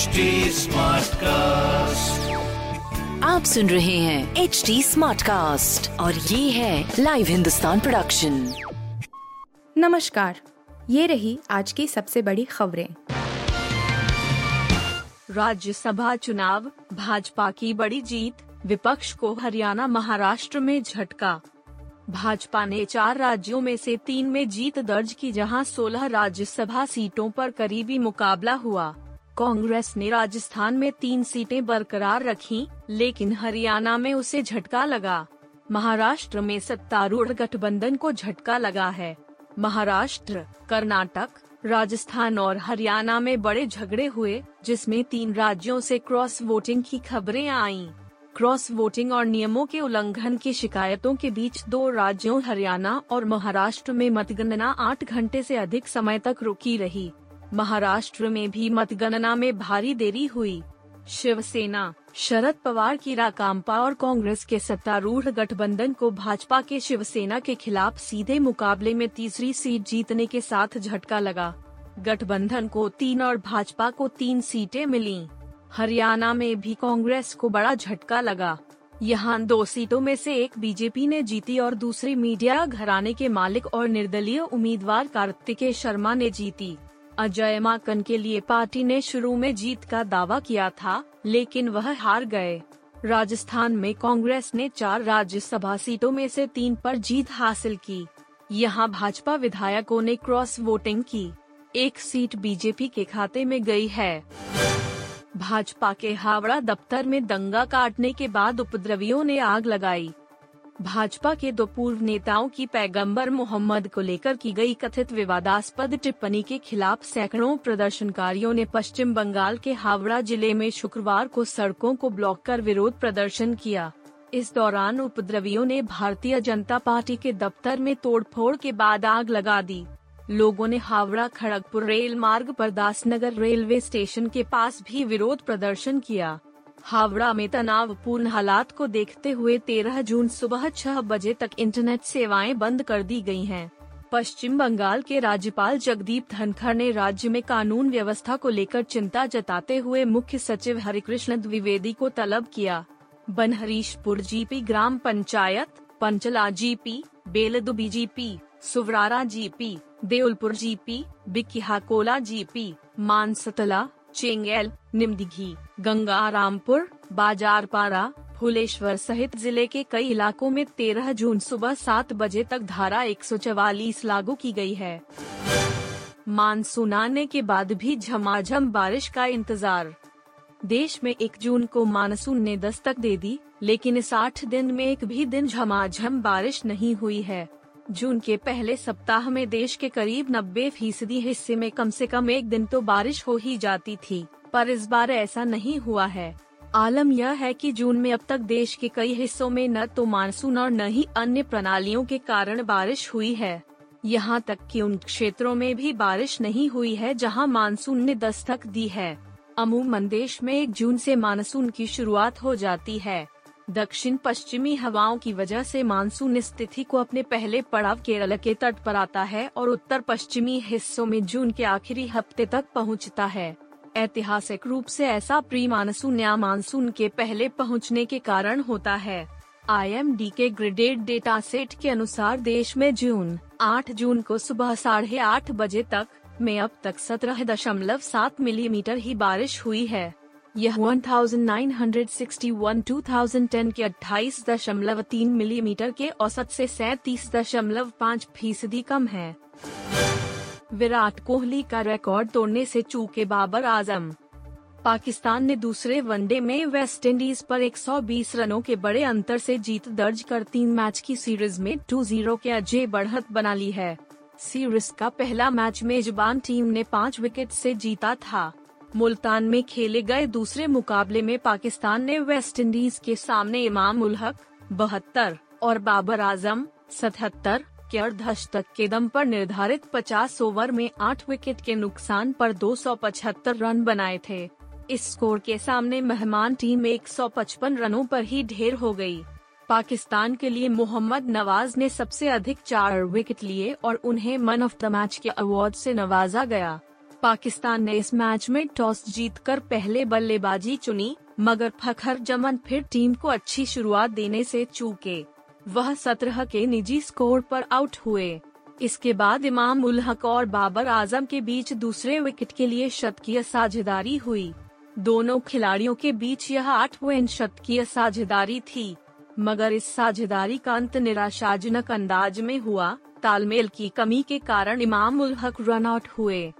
HD cast आप सुन रहे हैं एच डी स्मार्ट कास्ट और ये है लाइव हिंदुस्तान प्रोडक्शन नमस्कार ये रही आज की सबसे बड़ी खबरें। राज्यसभा चुनाव भाजपा की बड़ी जीत विपक्ष को हरियाणा महाराष्ट्र में झटका। भाजपा ने चार राज्यों में से तीन में जीत दर्ज की जहाँ 16 राज्यसभा सीटों पर करीबी मुकाबला हुआ। कांग्रेस ने राजस्थान में तीन सीटें बरकरार रखी, लेकिन हरियाणा में उसे झटका लगा। महाराष्ट्र में सत्तारूढ़ गठबंधन को झटका लगा है। महाराष्ट्र, कर्नाटक, राजस्थान और हरियाणा में बड़े झगड़े हुए, जिसमें तीन राज्यों से क्रॉस वोटिंग की खबरें आईं। क्रॉस वोटिंग और नियमों के उल्लंघन की शिकायतों के बीच दो राज्यों, हरियाणा और महाराष्ट्र में मतगणना आठ घंटे से अधिक समय तक रुकी रही। महाराष्ट्र में भी मतगणना में भारी देरी हुई। शिवसेना, शरद पवार की राकांपा और कांग्रेस के सत्तारूढ़ गठबंधन को भाजपा के शिवसेना के खिलाफ सीधे मुकाबले में तीसरी सीट जीतने के साथ झटका लगा। गठबंधन को तीन और भाजपा को तीन सीटें मिली। हरियाणा में भी कांग्रेस को बड़ा झटका लगा। यहाँ दो सीटों में से एक बीजेपी ने जीती और दूसरी मीडिया घराने के मालिक और निर्दलीय उम्मीदवार कार्तिकेय शर्मा ने जीती। अजय माकन के लिए पार्टी ने शुरू में जीत का दावा किया था, लेकिन वह हार गए। राजस्थान में कांग्रेस ने चार राज्यसभा सीटों में से तीन पर जीत हासिल की। यहाँ भाजपा विधायकों ने क्रॉस वोटिंग की। एक सीट बीजेपी के खाते में गई है। भाजपा के हावड़ा दफ्तर में दंगा काटने के बाद उपद्रवियों ने आग लगाई। भाजपा के दो पूर्व नेताओं की पैगंबर मोहम्मद को लेकर की गई कथित विवादास्पद टिप्पणी के खिलाफ सैकड़ों प्रदर्शनकारियों ने पश्चिम बंगाल के हावड़ा ज़िले में शुक्रवार को सड़कों को ब्लॉक कर विरोध प्रदर्शन किया। इस दौरान उपद्रवियों ने भारतीय जनता पार्टी के दफ्तर में तोड़फोड़ के बाद आग लगा दी। लोगों ने हावड़ा खड़गपुर रेल मार्ग पर दासनगर रेलवे स्टेशन के पास भी विरोध प्रदर्शन किया। हावड़ा में तनावपूर्ण हालात को देखते हुए 13 जून सुबह छह बजे तक इंटरनेट सेवाएँ बंद कर दी गई हैं। पश्चिम बंगाल के राज्यपाल जगदीप धनखड़ ने राज्य में कानून व्यवस्था को लेकर चिंता जताते हुए मुख्य सचिव हरिकृष्ण द्विवेदी को तलब किया बनहरीशपुर जीपी ग्राम panchayat, Panchla GP Beldubi GP, Suvarara GP, Deulpur GP Bikihakola GP, Mansatala, Chengel, Nimdighi Ganga, Rampur Bazarpara Phuleshwar सहित ज़िले के कई इलाकों में 13 जून सुबह सात बजे तक धारा 144 लागू की गई है। मानसून आने के बाद भी झमाझम बारिश का इंतज़ार। देश में एक जून को मानसून ने दस्तक दे दी, लेकिन इस आठ दिन में एक भी दिन झमाझम बारिश नहीं हुई है। जून के पहले सप्ताह में देश के करीब 90 फ़ीसदी हिस्से में कम से कम एक दिन तो बारिश हो ही जाती थी। पर इस बार ऐसा नहीं हुआ है। आलम यह है कि जून में अब तक देश के कई हिस्सों में न तो मानसून और न ही अन्य प्रणालियों के कारण बारिश हुई है। यहाँ तक कि उन क्षेत्रों में भी बारिश नहीं हुई है जहाँ मानसून ने दस्तक दी है। अमूमन देश में एक जून से मानसून की शुरुआत हो जाती है। दक्षिण पश्चिमी हवाओं की वजह से मानसून स्थिति को अपने पहले पड़ाव केरल के तट पर आता है और उत्तर पश्चिमी हिस्सों में जून के आखिरी हफ़्ते तक पहुँचता है। ऐतिहासिक रूप से ऐसा प्री मानसून या मानसून के पहले पहुँचने के कारण होता है। आईएमडी के ग्रेडेड डेटा सेट के अनुसार देश में जून 8 जून को सुबह साढ़े आठ बजे तक, में अब तक सत्रह दशमलव सात मिलीमीटर ही बारिश हुई है। यह 1961 2010 के अट्ठाईस दशमलव तीन मिलीमीटर के औसत से सैतीस दशमलव पाँच फ़ीसदी कम है। विराट कोहली का रिकॉर्ड तोड़ने से चूके बाबर आज़म। पाकिस्तान ने दूसरे वनडे में वेस्ट इंडीज पर 120 रनों के बड़े अंतर से जीत दर्ज कर तीन मैच की सीरीज़ में 2-0 के अजय बढ़त बना ली है। सीरीज़ का पहला मैच मेजबान टीम ने पाँच विकेट से जीता था। मुल्तान में खेले गए दूसरे मुकाबले में पाकिस्तान ने वेस्ट इंडीज के सामने इमाम उल हक, बहत्तर, और बाबर आज़म, सतहत्तर के अर्धशतक के दम पर निर्धारित 50 ओवर में 8 विकेट के नुकसान पर 275 रन बनाए थे। इस स्कोर के सामने मेहमान टीम 155 रनों पर ही ढेर हो गई। पाकिस्तान के लिए मोहम्मद नवाज़ ने सबसे अधिक चार विकेट लिए और उन्हें मैन ऑफ़ द मैच के अवार्ड से नवाजा गया। पाकिस्तान ने इस मैच में टॉस जीतकर पहले बल्लेबाजी चुनी, मगर फखर जमन फिर टीम को अच्छी शुरुआत देने से चूके। वह सत्रह के निजी स्कोर पर आउट हुए। इसके बाद इमाम उल हक और बाबर आज़म के बीच दूसरे विकेट के लिए शतकीय साझेदारी हुई। दोनों खिलाड़ियों के बीच यह आठवें शतकीय साझेदारी थी। मगर इस साझेदारी का अंत निराशाजनक अंदाज में हुआ। तालमेल की कमी के कारण इमाम उल हक रन आउट हुए।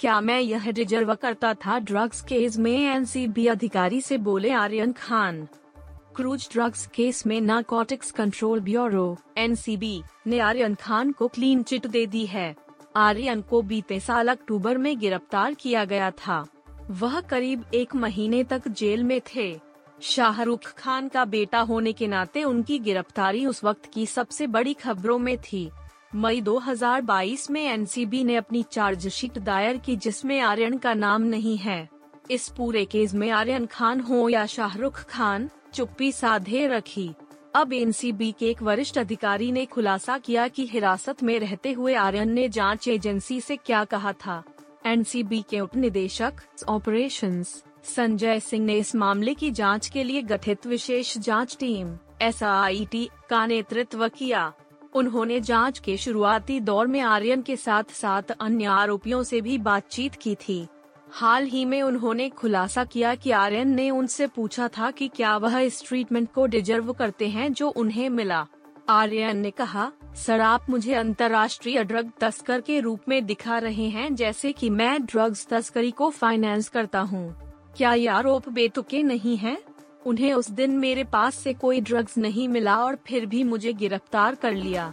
क्या मैं यह रिज़र्व करता था ड्रग्स केस में? एनसीबी अधिकारी से बोले Aryan Khan. Cruise drugs case में नार्कोटिक्स कंट्रोल ब्यूरो एनसीबी ने आर्यन खान को क्लीन चिट दे दी है। आर्यन को बीते साल अक्टूबर में गिरफ़्तार किया गया था। वह करीब एक महीने तक जेल में थे। शाहरुख खान का बेटा होने के नाते उनकी गिरफ्तारी उस वक्त की सबसे बड़ी खबरों में थी। मई 2022 में एनसीबी ने अपनी चार्जशीट दायर की जिसमें आर्यन का नाम नहीं है। इस पूरे केस में आर्यन खान हो या शाहरुख खान चुप्पी साधे रखी। अब एनसीबी के एक वरिष्ठ अधिकारी ने खुलासा किया कि हिरासत में रहते हुए आर्यन ने जाँच एजेंसी से क्या कहा था। एनसीबी के उप निदेशक ऑपरेशंस संजय सिंह ने इस मामले की जाँच के लिए गठित विशेष जाँच टीम एस का नेतृत्व किया। उन्होंने जाँच के शुरुआती दौर में आर्यन के साथ साथ अन्य आरोपियों से भी बातचीत की थी। हाल ही में उन्होंने खुलासा किया कि आर्यन ने उनसे पूछा था कि क्या वह इस ट्रीटमेंट को डिजर्व करते हैं जो उन्हें मिला। आर्यन ने कहा, सर, आप मुझे अंतर्राष्ट्रीय ड्रग तस्कर के रूप में दिखा रहे हैं जैसे कि मैं ड्रग्स तस्करी को फाइनेंस करता हूँ। क्या ये आरोप बेतुके नहीं है? उन्हें उस दिन मेरे पास से कोई ड्रग्स नहीं मिला और फिर भी मुझे गिरफ़्तार कर लिया।